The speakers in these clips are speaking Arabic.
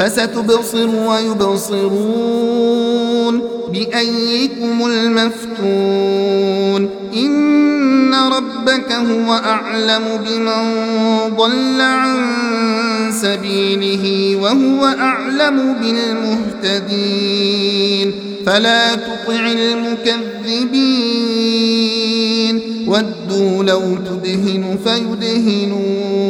فستبصر ويبصرون بأيكم المفتون إن ربك هو أعلم بمن ضل عن سبيله وهو أعلم بالمهتدين فلا تطع المكذبين ودوا لو تدهن فيدهنون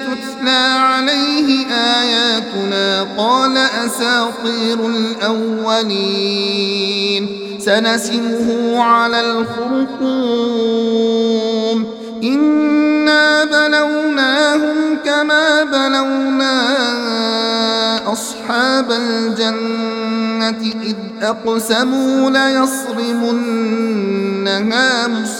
تتلى عليه آياتنا قال أساطير الأولين سنسمه على الخرطوم إنا بلوناهم كما بلونا أصحاب الجنة إذ أقسموا ليصرمنها مصبحين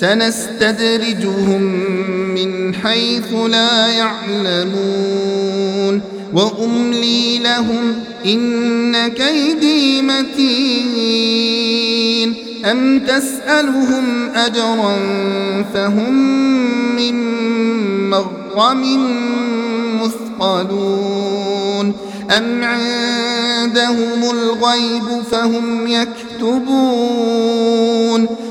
سنستدرجهم من حيث لا يعلمون وأملي لهم إن كيدي متين أم تسألهم أجرا فهم من مغرم مثقلون أم عندهم الغيب فهم يكتبون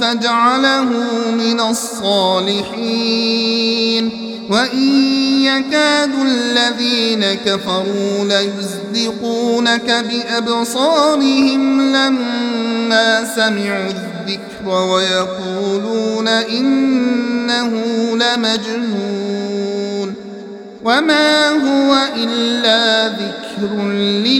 فجعله من الصالحين. وإن يكاد الذين كفروا ليزلقونك بأبصارهم لما سمعوا الذكر ويقولون إنه لمجنون. وما هو إلا ذكر للعالمين